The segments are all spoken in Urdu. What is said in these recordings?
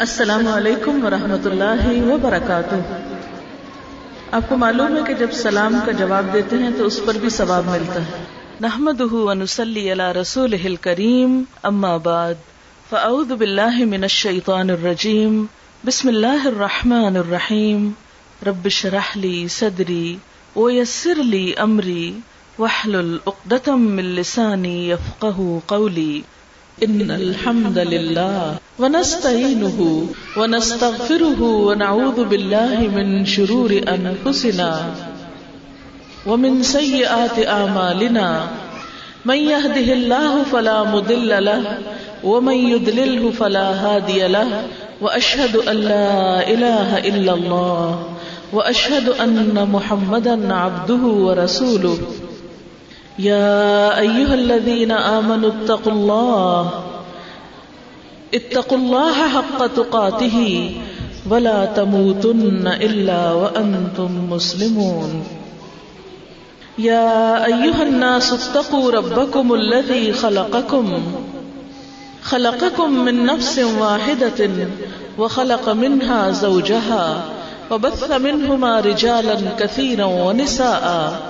السلام علیکم ورحمۃ اللہ وبرکاتہ۔ آپ کو معلوم ہے کہ جب سلام کا جواب دیتے ہیں تو اس پر بھی ثواب ملتا ہے۔ نحمد ونسلی علی رسول کریم اما بعد۔ فاعوذ باللہ من الشیطان الرجیم۔ بسم اللہ الرحمن الرحیم۔ رب شرح لی صدری ویسر لی امری۔ وحلل اقدتم من لسانی یفقہ قولی۔ ان الحمد لله ونستعينه ونستغفره ونعوذ بالله من شرور انفسنا ومن سيئات اعمالنا من يهده الله فلا مضل له ومن يضلله فلا هادي له واشهد ان لا اله الا الله واشهد ان محمدا عبده ورسوله. يا أيها الذين آمنوا اتقوا الله. اتقوا الله حق تقاته ولا تموتن إلا وأنتم مسلمون. يا أيها الناس اتقوا ربكم الذي خلقكم. خلقكم من نفس واحدة وخلق منها زوجها وبث منهما رجالا كثيرا ونساء.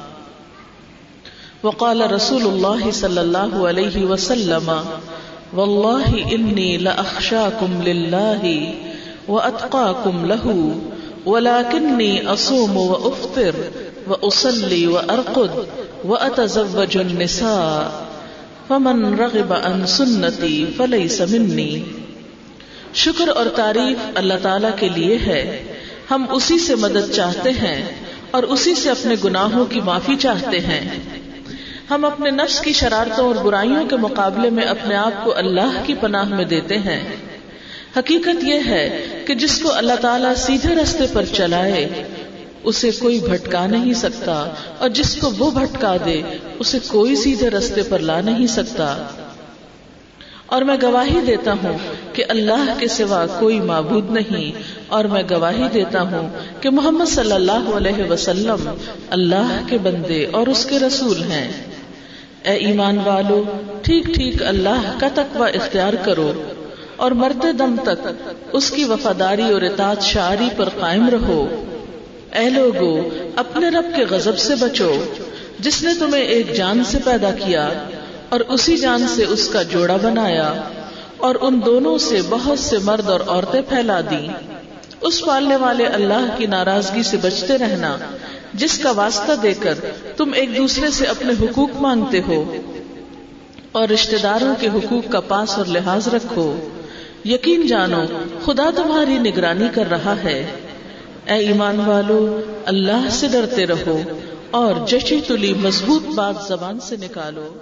وقال رسول الله صلى الله عليه وسلم والله إني لأخشاكم لله وأتقاكم له ولكني أصوم وأفطر وأصلي وأرقد وأتزوج النساء، فمن رغب عن سنتي فليس مني شکر اور تعریف اللہ تعالی کے لیے ہے۔ ہم اسی سے مدد چاہتے ہیں اور اسی سے اپنے گناہوں کی معافی چاہتے ہیں۔ ہم اپنے نفس کی شرارتوں اور برائیوں کے مقابلے میں اپنے آپ کو اللہ کی پناہ میں دیتے ہیں۔ حقیقت یہ ہے کہ جس کو اللہ تعالیٰ سیدھے رستے پر چلائے، اسے کوئی بھٹکا نہیں سکتا، اور جس کو وہ بھٹکا دے، اسے کوئی سیدھے رستے پر لا نہیں سکتا۔ اور میں گواہی دیتا ہوں کہ اللہ کے سوا کوئی معبود نہیں، اور میں گواہی دیتا ہوں کہ محمد صلی اللہ علیہ وسلم اللہ کے بندے اور اس کے رسول ہیں۔ اے ایمان والو، ٹھیک ٹھیک اللہ کا تقوی اختیار کرو اور مرتے دم تک اس کی وفاداری اور اطاعت شعری پر قائم رہو۔ اے لوگو، اپنے رب کے غضب سے بچو، جس نے تمہیں ایک جان سے پیدا کیا اور اسی جان سے اس کا جوڑا بنایا اور ان دونوں سے بہت سے مرد اور عورتیں پھیلا دی اس پالنے والے اللہ کی ناراضگی سے بچتے رہنا جس کا واسطہ دے کر تم ایک دوسرے سے اپنے حقوق مانگتے ہو اور رشتے داروں کے حقوق کا پاس اور لحاظ رکھو۔ یقین جانو، خدا تمہاری نگرانی کر رہا ہے۔ اے ایمان والو، اللہ سے ڈرتے رہو اور جشی تلی مضبوط بات زبان سے نکالو۔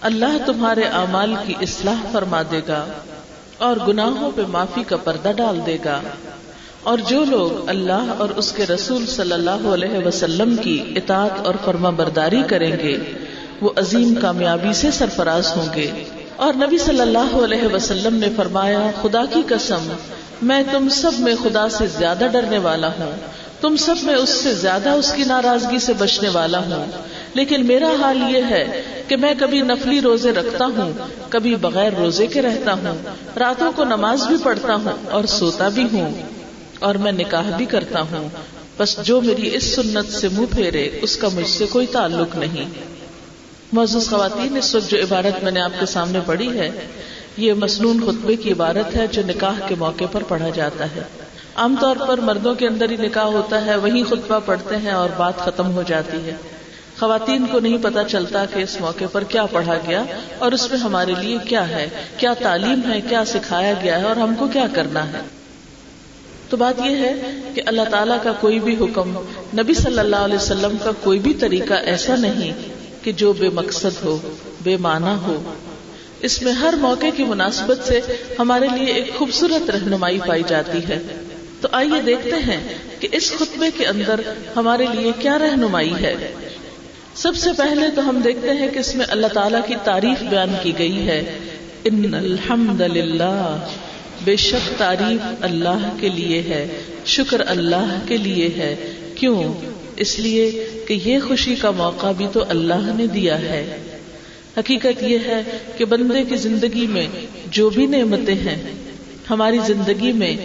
اللہ تمہارے اعمال کی اصلاح فرما دے گا اور گناہوں پہ معافی کا پردہ ڈال دے گا۔ اور جو لوگ اللہ اور اس کے رسول صلی اللہ علیہ وسلم کی اطاعت اور فرما برداری کریں گے، وہ عظیم کامیابی سے سرفراز ہوں گے۔ اور نبی صلی اللہ علیہ وسلم نے فرمایا، خدا کی قسم، میں تم سب میں خدا سے زیادہ ڈرنے والا ہوں۔ تم سب میں اس سے زیادہ اس کی ناراضگی سے بچنے والا ہوں۔ لیکن میرا حال یہ ہے کہ میں کبھی نفلی روزے رکھتا ہوں، کبھی بغیر روزے کے رہتا ہوں۔ راتوں کو نماز بھی پڑھتا ہوں اور سوتا بھی ہوں۔ اور میں نکاح بھی کرتا ہوں۔ بس جو میری اس سنت سے منہ پھیرے، اس کا مجھ سے کوئی تعلق نہیں۔ محض خواتین، اس وقت جو عبارت میں نے آپ کے سامنے پڑھی ہے، یہ مصنون خطبے کی عبارت ہے جو نکاح کے موقع پر پڑھا جاتا ہے۔ عام طور پر مردوں کے اندر ہی نکاح ہوتا ہے، وہی خطبہ پڑھتے ہیں اور بات ختم ہو جاتی ہے۔ خواتین کو نہیں پتا چلتا کہ اس موقع پر کیا پڑھا گیا اور اس میں ہمارے لیے کیا ہے، کیا تعلیم ہے، کیا سکھایا گیا ہے اور ہم کو کیا کرنا ہے۔ تو بات یہ ہے کہ اللہ تعالیٰ کا کوئی بھی حکم، نبی صلی اللہ علیہ وسلم کا کوئی بھی طریقہ ایسا نہیں کہ جو بے مقصد ہو، بے معنی ہو۔ اس میں ہر موقع کی مناسبت سے ہمارے لیے ایک خوبصورت رہنمائی پائی جاتی ہے۔ تو آئیے دیکھتے ہیں کہ اس خطبے کے اندر ہمارے لیے کیا رہنمائی ہے۔ سب سے پہلے تو ہم دیکھتے ہیں کہ اس میں اللہ تعالیٰ کی تعریف بیان کی گئی ہے۔ ان الحمد للہ بے شک تعریف اللہ کے لیے ہے، شکر اللہ کے لیے ہے۔ کیوں؟ اس لیے کہ یہ خوشی کا موقع بھی تو اللہ نے دیا ہے۔ حقیقت یہ ہے کہ بندے کی زندگی میں جو بھی نعمتیں ہیں، ہماری زندگی میں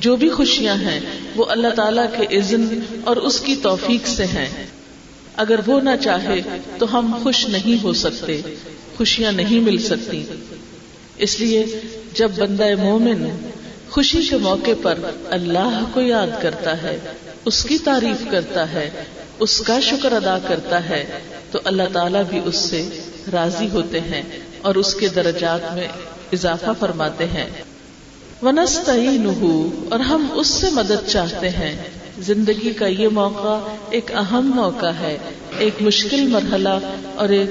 جو بھی خوشیاں ہیں، وہ اللہ تعالی کے عزن اور اس کی توفیق سے ہیں۔ اگر وہ نہ چاہے تو ہم خوش نہیں ہو سکتے، خوشیاں نہیں مل سکتی۔ اس لیے جب بندہ مومن خوشی کے موقع پر اللہ کو یاد کرتا ہے، اس کی تعریف کرتا ہے، اس کا شکر ادا کرتا ہے، تو اللہ تعالیٰ بھی اس سے راضی ہوتے ہیں اور اس کے درجات میں اضافہ فرماتے ہیں۔ اور ہم اس سے مدد چاہتے ہیں۔ زندگی کا یہ موقع ایک اہم موقع ہے، ایک مشکل مرحلہ اور ایک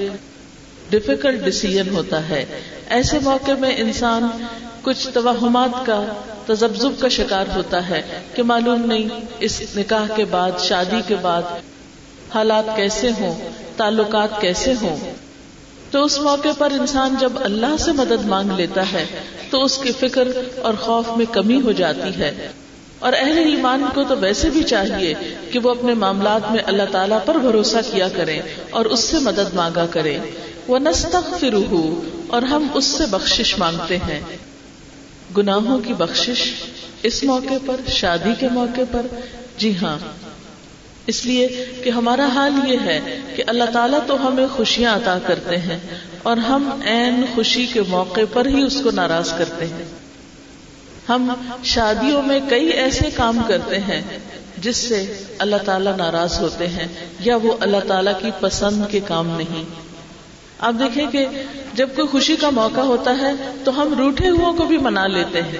ڈفیکلٹ ڈسیزن ہوتا ہے۔ ایسے موقع میں انسان کچھ توہمات کا تجبزب کا شکار ہوتا ہے کہ معلوم نہیں اس نکاح کے بعد، شادی کے بعد حالات کیسے ہوں، تعلقات کیسے ہوں۔ تو اس موقع پر انسان جب اللہ سے مدد مانگ لیتا ہے، تو اس کی فکر اور خوف میں کمی ہو جاتی ہے۔ اور اہل ایمان کو تو ویسے بھی چاہیے کہ وہ اپنے معاملات میں اللہ تعالیٰ پر بھروسہ کیا کریں اور اس سے مدد مانگا کریں۔ وہ نستخ اور ہم اس سے بخشش مانگتے ہیں۔ گناہوں کی بخشش اس موقع پر، شادی کے موقع پر۔ جی ہاں۔ اس لیے کہ ہمارا حال یہ ہے کہ اللہ تعالیٰ تو ہمیں خوشیاں عطا کرتے ہیں اور ہم عین خوشی کے موقع پر ہی اس کو ناراض کرتے ہیں۔ ہم شادیوں میں کئی ایسے کام کرتے ہیں جس سے اللہ تعالیٰ ناراض ہوتے ہیں یا وہ اللہ تعالیٰ کی پسند کے کام نہیں۔ آپ دیکھیں کہ جب کوئی خوشی کا موقع ہوتا ہے تو ہم روٹے ہو کو بھی منا لیتے ہیں۔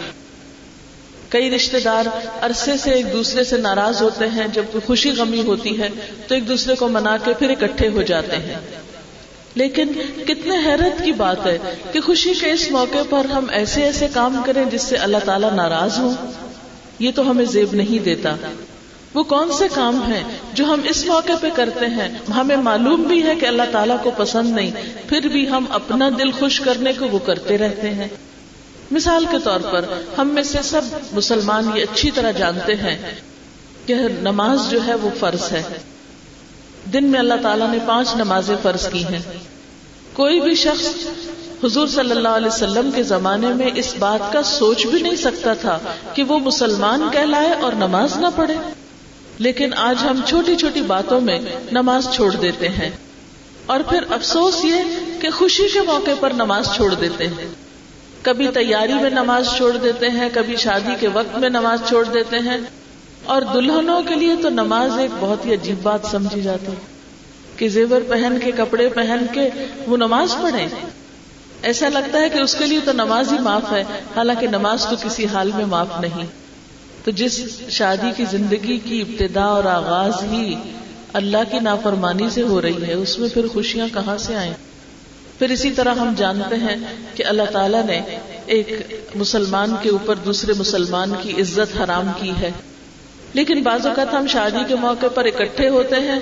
کئی رشتے دار عرصے سے ایک دوسرے سے ناراض ہوتے ہیں۔ جب کوئی خوشی غمی ہوتی ہے تو ایک دوسرے کو منا کے پھر اکٹھے ہو جاتے ہیں۔ لیکن کتنے حیرت کی بات ہے کہ خوشی کے اس موقع پر ہم ایسے ایسے کام کریں جس سے اللہ تعالیٰ ناراض ہو یہ تو ہمیں زیب نہیں دیتا۔ وہ کون سے کام ہیں جو ہم اس موقع پہ کرتے ہیں، ہمیں معلوم بھی ہے کہ اللہ تعالیٰ کو پسند نہیں، پھر بھی ہم اپنا دل خوش کرنے کو وہ کرتے رہتے ہیں۔ مثال کے طور پر، ہم میں سے سب مسلمان یہ اچھی طرح جانتے ہیں کہ نماز جو ہے وہ فرض ہے۔ دن میں اللہ تعالیٰ نے پانچ نمازیں فرض کی ہیں۔ کوئی بھی شخص حضور صلی اللہ علیہ وسلم کے زمانے میں اس بات کا سوچ بھی نہیں سکتا تھا کہ وہ مسلمان کہلائے اور نماز نہ پڑھے۔ لیکن آج ہم چھوٹی چھوٹی باتوں میں نماز چھوڑ دیتے ہیں۔ اور پھر افسوس یہ کہ خوشی کے موقع پر نماز چھوڑ دیتے ہیں۔ کبھی تیاری میں نماز چھوڑ دیتے ہیں، کبھی شادی کے وقت میں نماز چھوڑ دیتے ہیں۔ اور دلہنوں کے لیے تو نماز ایک بہت ہی عجیب بات سمجھی جاتی۔ کہ زیور پہن کے، کپڑے پہن کے وہ نماز پڑھیں۔ ایسا لگتا ہے کہ اس کے لیے تو نماز ہی معاف ہے، حالانکہ نماز تو کسی حال میں معاف نہیں۔ تو جس شادی کی زندگی کی ابتدا اور آغاز ہی اللہ کی نافرمانی سے ہو رہی ہے، اس میں پھر خوشیاں کہاں سے آئیں؟ پھر اسی طرح ہم جانتے ہیں کہ اللہ تعالیٰ نے ایک مسلمان کے اوپر دوسرے مسلمان کی عزت حرام کی ہے۔ لیکن بعض اوقات ہم شادی کے موقع پر اکٹھے ہوتے ہیں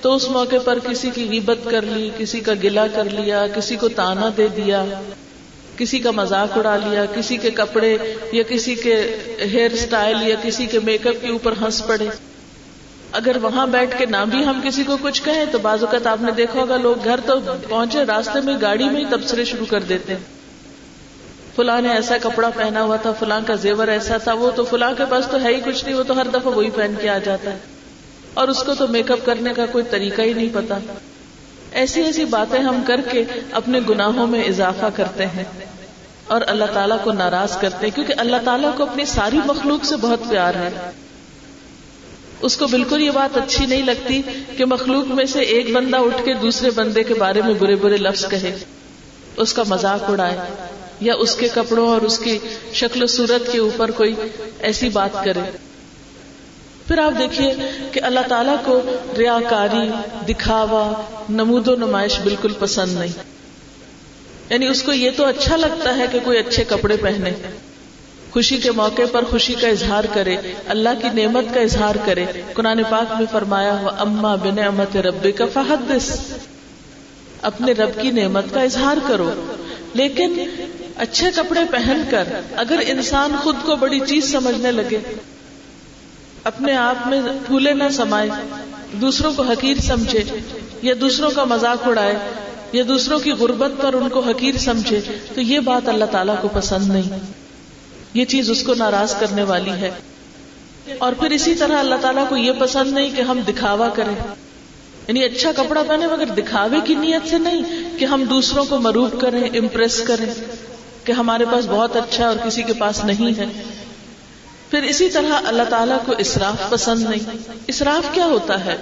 تو اس موقع پر کسی کی غیبت کر لی، کسی کا گلا کر لیا، کسی کو تانا دے دیا۔ کسی کا مذاق اڑا لیا، کسی کے کپڑے یا کسی کے ہیئر سٹائل یا کسی کے میک اپ کے اوپر ہنس پڑے۔ اگر وہاں بیٹھ کے نہ بھی ہم کسی کو کچھ کہیں تو بعض اوقات آپ نے دیکھا ہوگا، لوگ گھر تو پہنچے، راستے میں گاڑی میں ہی تبصرے شروع کر دیتے ہیں۔ فلاں نے ایسا کپڑا پہنا ہوا تھا، فلاں کا زیور ایسا تھا، وہ تو فلاں کے پاس تو ہے ہی کچھ نہیں، وہ تو ہر دفعہ وہی پہن کے آ جاتا ہے۔ اور اس کو تو میک اپ کرنے کا کوئی طریقہ ہی نہیں پتا۔ ایسی ایسی باتیں ہم کر کے اپنے گناہوں میں اضافہ کرتے ہیں اور اللہ تعالیٰ کو ناراض کرتے ہیں، کیونکہ اللہ تعالیٰ کو اپنی ساری مخلوق سے بہت پیار ہے۔ اس کو بالکل یہ بات اچھی نہیں لگتی کہ مخلوق میں سے ایک بندہ اٹھ کے دوسرے بندے کے بارے میں برے برے لفظ کہے، اس کا مذاق اڑائے، یا اس کے کپڑوں اور اس کی شکل و صورت کے اوپر کوئی ایسی بات کرے۔ پھر آپ دیکھیے کہ اللہ تعالیٰ کو ریاکاری، دکھاوا، نمود و نمائش بالکل پسند نہیں۔ یعنی اس کو یہ تو اچھا لگتا ہے کہ کوئی اچھے کپڑے پہنے۔ خوشی کے موقع پر خوشی کا اظہار کرے، اللہ کی نعمت کا اظہار کرے۔ قرآن پاک میں فرمایا ہوا اما بن احمد رب کا فحدث اپنے رب کی نعمت کا اظہار کرو۔ لیکن اچھے کپڑے پہن کر اگر انسان خود کو بڑی چیز سمجھنے لگے اپنے آپ میں پھولے نہ سمائے، دوسروں کو حقیر سمجھے، یا دوسروں کا مذاق اڑائے، یا دوسروں کی غربت پر ان کو حقیر سمجھے، تو یہ بات اللہ تعالیٰ کو پسند نہیں۔ یہ چیز اس کو ناراض کرنے والی ہے۔ اور پھر اسی طرح اللہ تعالیٰ کو یہ پسند نہیں کہ ہم دکھاوا کریں۔ یعنی اچھا کپڑا پہنے مگر دکھاوے کی نیت سے نہیں کہ ہم دوسروں کو مروب کریں، امپریس کریں کہ ہمارے پاس بہت اچھا اور کسی کے پاس نہیں ہے۔ پھر اسی طرح اللہ تعالیٰ کو اسراف پسند نہیں۔ اسراف کیا ہوتا ہے؟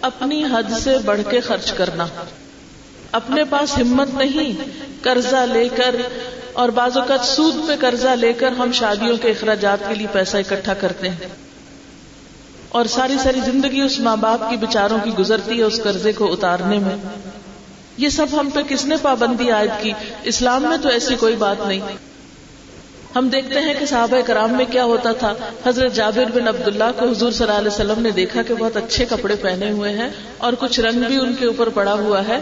اپنی حد سے بڑھ کے خرچ کرنا۔ اپنے پاس ہمت نہیں، قرضہ لے کر اور بعض اوقات سود پہ قرضہ لے کر ہم شادیوں کے اخراجات کے لیے پیسہ اکٹھا کرتے ہیں۔ اور ساری ساری زندگی اس ماں باپ کی بچاروں کی گزرتی ہے اس قرضے کو اتارنے میں۔ یہ سب ہم پہ کس نے پابندی عائد کی؟ اسلام میں تو ایسی کوئی بات نہیں۔ ہم دیکھتے ہیں کہ صحابہ کرام میں کیا ہوتا تھا۔ حضرت جابر بن عبداللہ کو حضور صلی اللہ علیہ وسلم نے دیکھا کہ بہت اچھے کپڑے پہنے ہوئے ہیں اور کچھ رنگ بھی ان کے اوپر پڑا ہوا ہے۔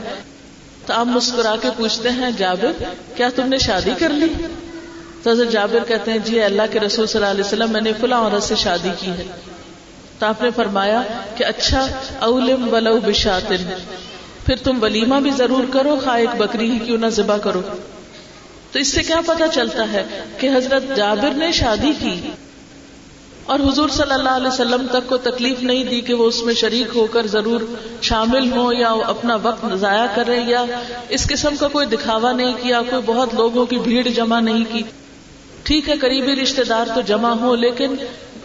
تو آپ مسکرا کے پوچھتے ہیں، جابر، کیا تم نے شادی کر لی؟ تو حضرت جابر کہتے ہیں جی اللہ کے رسول صلی اللہ علیہ وسلم، میں نے فلاں عورت سے شادی کی ہے۔ تو آپ نے فرمایا کہ اچھا اولم ولو بشاتن۔ پھر تم ولیمہ بھی ضرور کرو، خواہ ایک بکری ہی کیوں نہ ذبح کرو۔ تو اس سے کیا پتا چلتا ہے کہ حضرت جابر نے شادی کی؟ اور حضور صلی اللہ علیہ وسلم تک کو تکلیف نہیں دی کہ وہ اس میں شریک ہو کر ضرور شامل ہوں یا اپنا وقت ضائع کرے یا اس قسم کا کوئی دکھاوا نہیں کیا، کوئی بہت لوگوں کی بھیڑ جمع نہیں کی۔ ٹھیک ہے، قریبی رشتے دار تو جمع ہو لیکن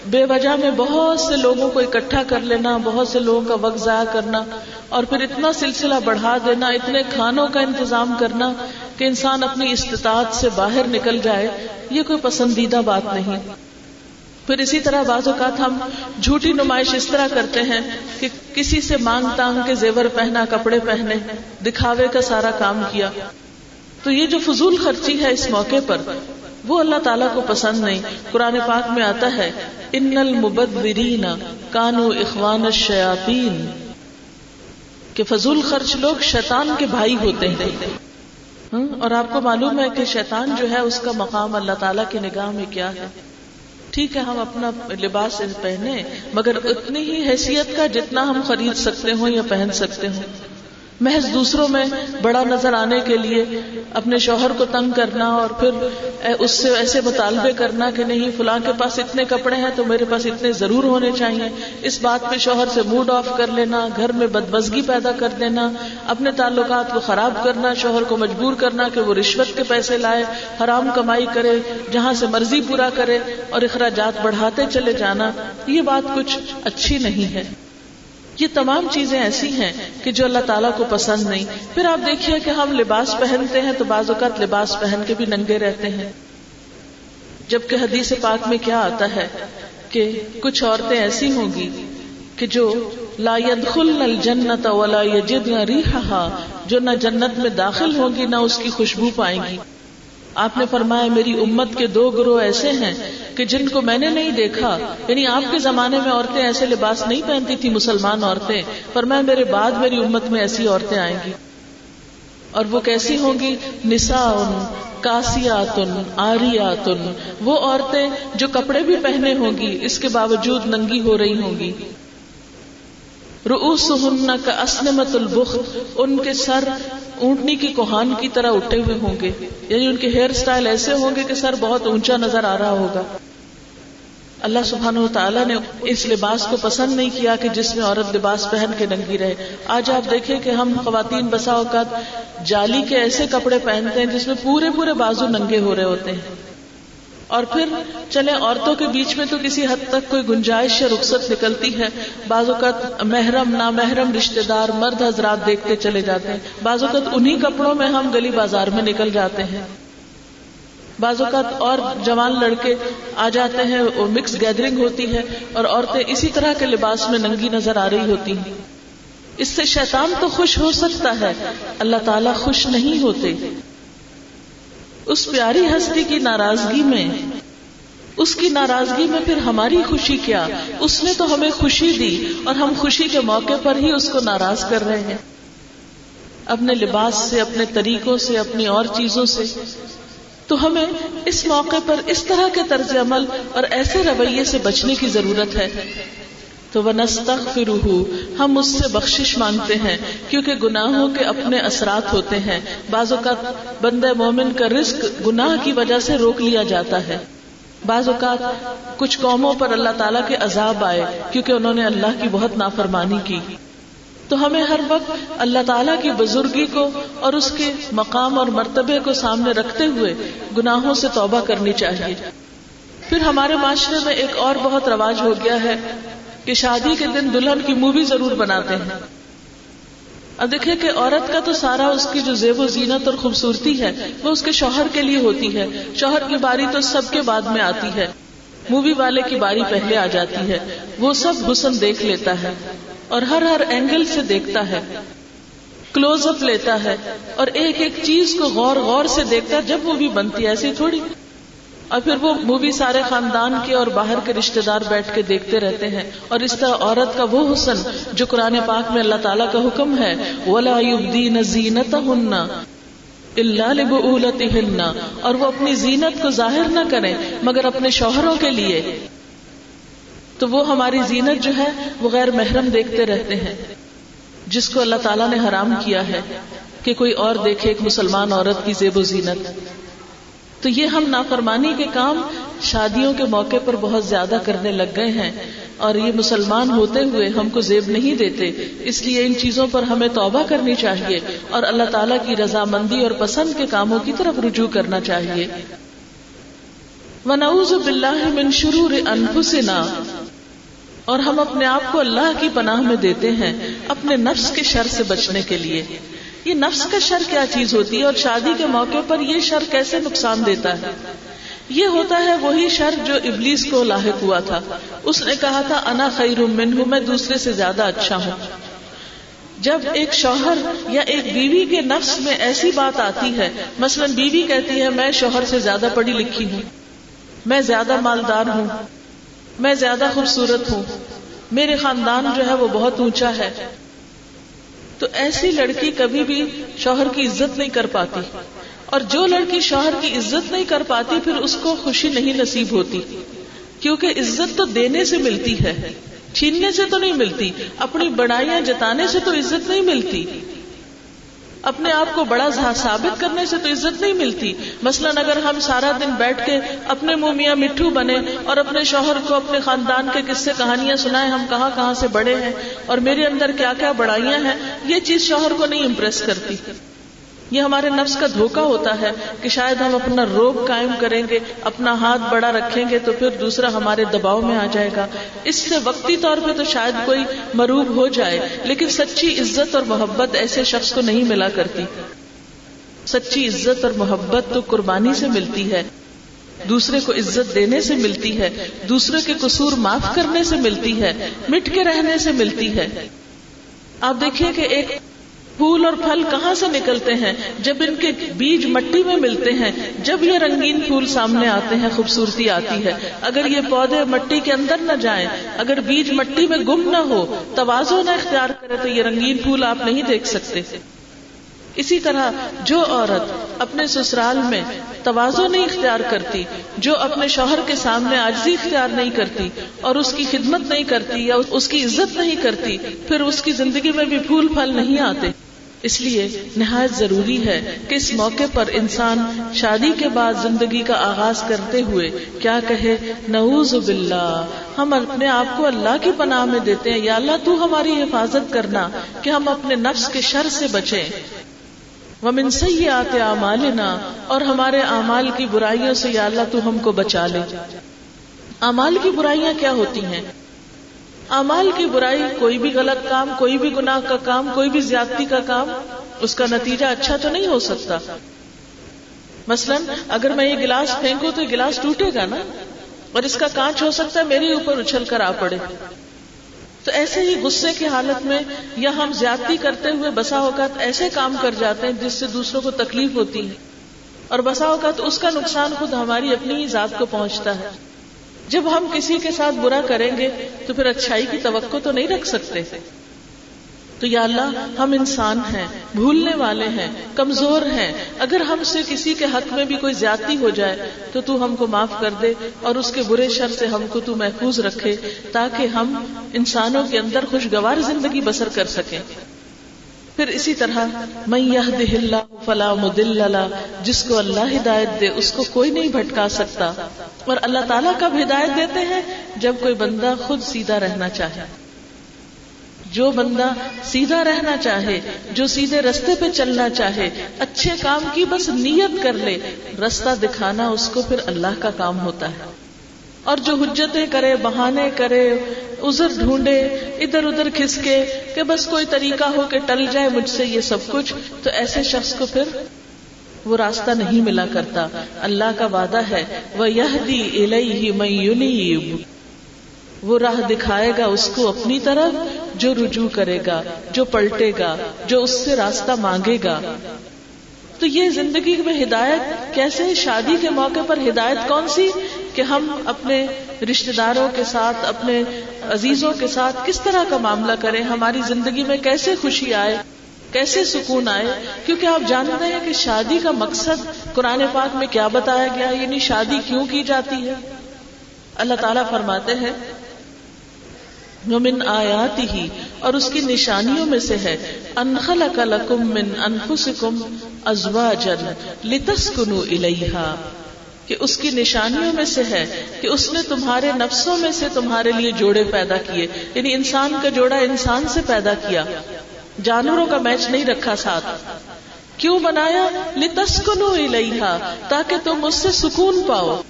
بے وجہ میں بہت سے لوگوں کو اکٹھا کر لینا، بہت سے لوگوں کا وقت ضائع کرنا اور پھر اتنا سلسلہ بڑھا دینا، اتنے کھانوں کا انتظام کرنا کہ انسان اپنی استطاعت سے باہر نکل جائے، یہ کوئی پسندیدہ بات نہیں۔ پھر اسی طرح بعض اوقات ہم جھوٹی نمائش اس طرح کرتے ہیں کہ کسی سے مانگ تانگ کے زیور پہنا، کپڑے پہنے، دکھاوے کا سارا کام کیا۔ تو یہ جو فضول خرچی ہے اس موقع پر وہ اللہ تعالیٰ کو پسند نہیں۔ قرآن پاک میں آتا ہے، ان المبدرین کانو اخوان الشیاطین کہ فضول خرچ لوگ شیطان کے بھائی ہوتے ہیں۔ ہاں، اور آپ کو معلوم ہے کہ شیطان جو ہے، اس کا مقام اللہ تعالیٰ کی نگاہ میں کیا ہے۔ ٹھیک ہے، ہم اپنا لباس پہنے مگر اتنی ہی حیثیت کا جتنا ہم خرید سکتے ہوں یا پہن سکتے ہوں۔ محض دوسروں میں بڑا نظر آنے کے لیے اپنے شوہر کو تنگ کرنا اور پھر اس سے ایسے مطالبے کرنا کہ نہیں، فلاں کے پاس اتنے کپڑے ہیں تو میرے پاس اتنے ضرور ہونے چاہیے۔ اس بات پہ شوہر سے موڈ آف کر لینا، گھر میں بدبزگی پیدا کر دینا، اپنے تعلقات کو خراب کرنا، شوہر کو مجبور کرنا کہ وہ رشوت کے پیسے لائے، حرام کمائی کرے، جہاں سے مرضی پورا کرے اور اخراجات بڑھاتے چلے جانا، یہ بات کچھ اچھی نہیں ہے۔ یہ تمام چیزیں ایسی ہیں کہ جو اللہ تعالیٰ کو پسند نہیں۔ پھر آپ دیکھیے کہ ہم لباس پہنتے ہیں تو بعض اوقات لباس پہن کے بھی ننگے رہتے ہیں۔ جبکہ حدیث پاک میں کیا آتا ہے کہ کچھ عورتیں ایسی ہوں گی کہ جو لا يدخلن الجنت ولا يجدن ريحها، جو نہ جنت میں داخل ہوں گی، نہ اس کی خوشبو پائیں گی۔ آپ نے فرمایا، میری امت کے دو گروہ ایسے ہیں کہ جن کو میں نے نہیں دیکھا یعنی آپ کے زمانے میں عورتیں ایسے لباس نہیں پہنتی تھی مسلمان عورتیں فرمایا میرے بعد میری امت میں ایسی عورتیں آئیں گی۔ اور وہ کیسی ہوں گی؟ نسا کاسیاتن آریاتن۔ وہ عورتیں جو کپڑے بھی پہنے ہوں گی، اس کے باوجود ننگی ہو رہی ہوں گی۔ روس کا اسنمت البخ ان کے سر اونٹنی کی کوہان کی طرح اٹھے ہوئے ہوں گے۔ یعنی ان کے ہیئر سٹائل ایسے ہوں گے کہ سر بہت اونچا نظر آ رہا ہوگا۔ اللہ سبحان و تعالیٰ نے اس لباس کو پسند نہیں کیا کہ جس میں عورت لباس پہن کے ننگی رہے۔ آج آپ دیکھیں کہ ہم خواتین بسا اوقات جالی کے ایسے کپڑے پہنتے ہیں جس میں پورے پورے بازو ننگے ہو رہے ہوتے ہیں۔ اور پھر چلے عورتوں کے بیچ میں تو کسی حد تک کوئی گنجائش یا رخصت نکلتی ہے۔ بعض اوقات محرم نا محرم رشتے دار مرد حضرات دیکھتے چلے جاتے ہیں۔ بعض اوقات انہی کپڑوں میں ہم گلی بازار میں نکل جاتے ہیں۔ بعض اوقات اور جوان لڑکے آ جاتے ہیں اور مکس گیدرنگ ہوتی ہے اور عورتیں اسی طرح کے لباس میں ننگی نظر آ رہی ہوتی ہیں۔ اس سے شیطان تو خوش ہو سکتا ہے، اللہ تعالیٰ خوش نہیں ہوتے۔ اس پیاری ہستی کی ناراضگی میں، اس کی ناراضگی میں پھر ہماری خوشی کیا؟ اس نے تو ہمیں خوشی دی اور ہم خوشی کے موقع پر ہی اس کو ناراض کر رہے ہیں۔ اپنے لباس سے، اپنے طریقوں سے، اپنی اور چیزوں سے۔ تو ہمیں اس موقع پر اس طرح کے طرز عمل اور ایسے رویے سے بچنے کی ضرورت ہے۔ تو وہ ہم اس سے بخشش مانگتے ہیں، کیونکہ گناہوں کے اپنے اثرات ہوتے ہیں۔ بعض اوقات بند مومن کا رزق گناہ کی وجہ سے روک لیا جاتا ہے۔ بعض اوقات کچھ قوموں پر اللہ تعالیٰ کے عذاب آئے، کیونکہ انہوں نے اللہ کی بہت نافرمانی کی۔ تو ہمیں ہر وقت اللہ تعالیٰ کی بزرگی کو اور اس کے مقام اور مرتبے کو سامنے رکھتے ہوئے گناہوں سے توبہ کرنی چاہیے۔ پھر ہمارے معاشرے میں ایک اور بہت رواج ہو گیا ہے کہ شادی کے دن دلہن کی مووی ضرور بناتے ہیں۔ اب دیکھیں کہ عورت کا تو سارا اس کی جو زیب و زینت اور خوبصورتی ہے وہ اس کے شوہر کے لیے ہوتی ہے۔ شوہر کی باری تو سب کے بعد میں آتی ہے۔ مووی والے کی باری پہلے آ جاتی ہے۔ وہ سب حسن دیکھ لیتا ہے۔ اور ہر ہر اینگل سے دیکھتا ہے۔ کلوز اپ لیتا ہے اور ایک ایک چیز کو غور غور سے دیکھتا ہے، جب مووی بنتی ہے ایسی تھوڑی۔ اور پھر وہ مووی سارے خاندان کے اور باہر کے رشتے دار بیٹھ کے دیکھتے رہتے ہیں۔ اور اس طرح عورت کا وہ حسن جو قرآن پاک میں اللہ تعالیٰ کا حکم ہے، ولا زینت ہننا اللہ ہننا اور وہ اپنی زینت کو ظاہر نہ کریں، مگر اپنے شوہروں کے لیے۔ تو وہ ہماری زینت جو ہے وہ غیر محرم دیکھتے رہتے ہیں۔ جس کو اللہ تعالیٰ نے حرام کیا ہے کہ کوئی اور دیکھے ایک مسلمان عورت کی زیب و زینت۔ تو یہ ہم نافرمانی کے کام شادیوں کے موقع پر بہت زیادہ کرنے لگ گئے ہیں اور یہ مسلمان ہوتے ہوئے ہم کو زیب نہیں دیتے۔ اس لیے ان چیزوں پر ہمیں توبہ کرنی چاہیے اور اللہ تعالیٰ کی رضامندی اور پسند کے کاموں کی طرف رجوع کرنا چاہیے۔ ونعوذ باللہ من شرور انفسنا۔ اور ہم اپنے آپ کو اللہ کی پناہ میں دیتے ہیں اپنے نفس کے شر سے بچنے کے لیے۔ یہ نفس کا شر کیا چیز ہوتی ہے اور شادی کے موقع پر یہ شر کیسے نقصان دیتا ہے؟ یہ ہوتا ہے وہی شر جو ابلیس کو لاحق ہوا تھا۔ اس نے کہا تھا، انا خیر من ہوں میں دوسرے سے زیادہ اچھا ہوں۔ جب ایک شوہر یا ایک بیوی کے نفس میں ایسی بات آتی ہے، مثلا بیوی کہتی ہے، میں شوہر سے زیادہ پڑھی لکھی ہوں۔ میں زیادہ مالدار ہوں۔ میں زیادہ خوبصورت ہوں۔ میرے خاندان جو ہے وہ بہت اونچا ہے۔ تو ایسی لڑکی کبھی بھی شوہر کی عزت نہیں کر پاتی۔ اور جو لڑکی شوہر کی عزت نہیں کر پاتی، پھر اس کو خوشی نہیں نصیب ہوتی۔ کیونکہ عزت تو دینے سے ملتی ہے۔ چھیننے سے تو نہیں ملتی، اپنی بڑائیاں جتانے سے تو عزت نہیں ملتی۔ اپنے آپ کو بڑا ثابت کرنے سے تو عزت نہیں ملتی۔ مثلاً اگر ہم سارا دن بیٹھ کے اپنے مومیاں مٹھو بنے اور اپنے شوہر کو اپنے خاندان کے قصے کہانیاں سنائے ہم کہاں کہاں سے بڑے ہیں اور میرے اندر کیا کیا بڑائیاں ہیں، یہ چیز شوہر کو نہیں امپریس کرتی۔ یہ ہمارے نفس کا دھوکا ہوتا ہے کہ شاید ہم اپنا روب قائم کریں گے، اپنا ہاتھ بڑا رکھیں گے تو پھر دوسرا ہمارے دباؤ میں آ جائے گا۔ اس سے وقتی طور پہ تو شاید کوئی مروب ہو جائے، لیکن سچی عزت اور محبت ایسے شخص کو نہیں ملا کرتی۔ سچی عزت اور محبت تو قربانی سے ملتی ہے، دوسرے کو عزت دینے سے ملتی ہے، دوسرے کے قصور معاف کرنے سے ملتی ہے، مٹ کے رہنے سے ملتی ہے۔ آپ دیکھیے کہ ایک پھول اور پھل کہاں سے نکلتے ہیں؟ جب ان کے بیج مٹی میں ملتے ہیں، جب یہ رنگین پھول سامنے آتے ہیں، خوبصورتی آتی ہے۔ اگر یہ پودے مٹی کے اندر نہ جائیں، اگر بیج مٹی میں گم نہ ہو، توازو نہ اختیار کرے، تو یہ رنگین پھول آپ نہیں دیکھ سکتے۔ اسی طرح جو عورت اپنے سسرال میں توازو نہیں اختیار کرتی، جو اپنے شوہر کے سامنے آجزی اختیار نہیں کرتی اور اس کی خدمت نہیں کرتی یا اس کی عزت نہیں کرتی، پھر اس کی زندگی میں بھی پھول پھل نہیں آتے۔ اس لیے نہایت ضروری ہے کہ اس موقع پر انسان شادی کے بعد زندگی کا آغاز کرتے ہوئے کیا کہے، نعوذ باللہ، ہم اپنے آپ کو اللہ کی پناہ میں دیتے ہیں، یا اللہ تو ہماری حفاظت کرنا کہ ہم اپنے نفس کے شر سے بچیں۔ وہ منسی آتے اعمالنا اور ہمارے اعمال کی برائیوں سے یا اللہ تو ہم کو بچا لے۔ اعمال کی برائیاں کیا ہوتی ہیں؟ امال کی برائی کوئی بھی غلط کام، کوئی بھی گناہ کا کام، کوئی بھی زیادتی کا کام، اس کا نتیجہ اچھا تو نہیں ہو سکتا۔ مثلا اگر میں یہ گلاس پھینکوں تو یہ گلاس ٹوٹے گا نا، اور اس کا کانچ ہو سکتا ہے میرے اوپر اچھل کر آ پڑے۔ تو ایسے ہی غصے کی حالت میں یا ہم زیادتی کرتے ہوئے بسا اوقات ایسے کام کر جاتے ہیں جس سے دوسروں کو تکلیف ہوتی ہے۔ اور بسا اوقات اس کا نقصان خود ہماری اپنی ہی ذات کو پہنچتا ہے۔ جب ہم کسی کے ساتھ برا کریں گے تو پھر اچھائی کی توقع تو نہیں رکھ سکتے۔ تو یا اللہ، ہم انسان ہیں، بھولنے والے ہیں، کمزور ہیں۔ اگر ہم سے کسی کے حق میں بھی کوئی زیادتی ہو جائے تو تو ہم کو معاف کر دے اور اس کے برے شر سے ہم کو تو محفوظ رکھے تاکہ ہم انسانوں کے اندر خوشگوار زندگی بسر کر سکیں۔ پھر اسی طرح میں یہ فلاں مدل جس کو اللہ ہدایت دے، اس کو کوئی نہیں بھٹکا سکتا۔ اور اللہ تعالیٰ کب ہدایت دیتے ہیں؟ جب کوئی بندہ خود سیدھا رہنا چاہے۔ جو بندہ سیدھا رہنا چاہے، جو سیدھے رستے پہ چلنا چاہے، اچھے کام کی بس نیت کر لے، رستہ دکھانا اس کو پھر اللہ کا کام ہوتا ہے۔ اور جو حجتیں کرے، بہانے کرے ازر ڈھونڈے، ادھر ادھر کھسکے کہ بس کوئی طریقہ ہو کہ ٹل جائے مجھ سے یہ سب کچھ، تو ایسے شخص کو پھر وہ راستہ نہیں ملا کرتا۔ اللہ کا وعدہ ہے وہ یہ دی الہی میں وہ راہ دکھائے گا اس کو اپنی طرف، جو رجوع کرے گا، جو پلٹے گا، جو اس سے راستہ مانگے گا۔ تو یہ زندگی میں ہدایت، کیسے شادی کے موقع پر ہدایت کون سی؟ کہ ہم اپنے رشتے داروں کے ساتھ، اپنے عزیزوں کے ساتھ کس طرح کا معاملہ کریں، ہماری زندگی میں کیسے خوشی آئے، کیسے سکون آئے؟ کیونکہ آپ جانتے ہیں کہ شادی کا مقصد قرآن پاک میں کیا بتایا گیا یعنی شادی کیوں کی جاتی ہے؟ اللہ تعالیٰ فرماتے ہیں من آیاتی ہی اور اس کی نشانیوں میں سے ہے انخل لکم من انفسکم ازواجن لتسکنو الیہا کہ اس کی نشانیوں میں سے ہے کہ اس نے تمہارے نفسوں میں سے تمہارے لیے جوڑے پیدا کیے یعنی انسان کا جوڑا انسان سے پیدا کیا۔ جانوروں کا میچ نہیں رکھا ساتھ۔ کیوں بنایا؟ لتسکنو الیہا، تاکہ تم اس سے سکون پاؤ۔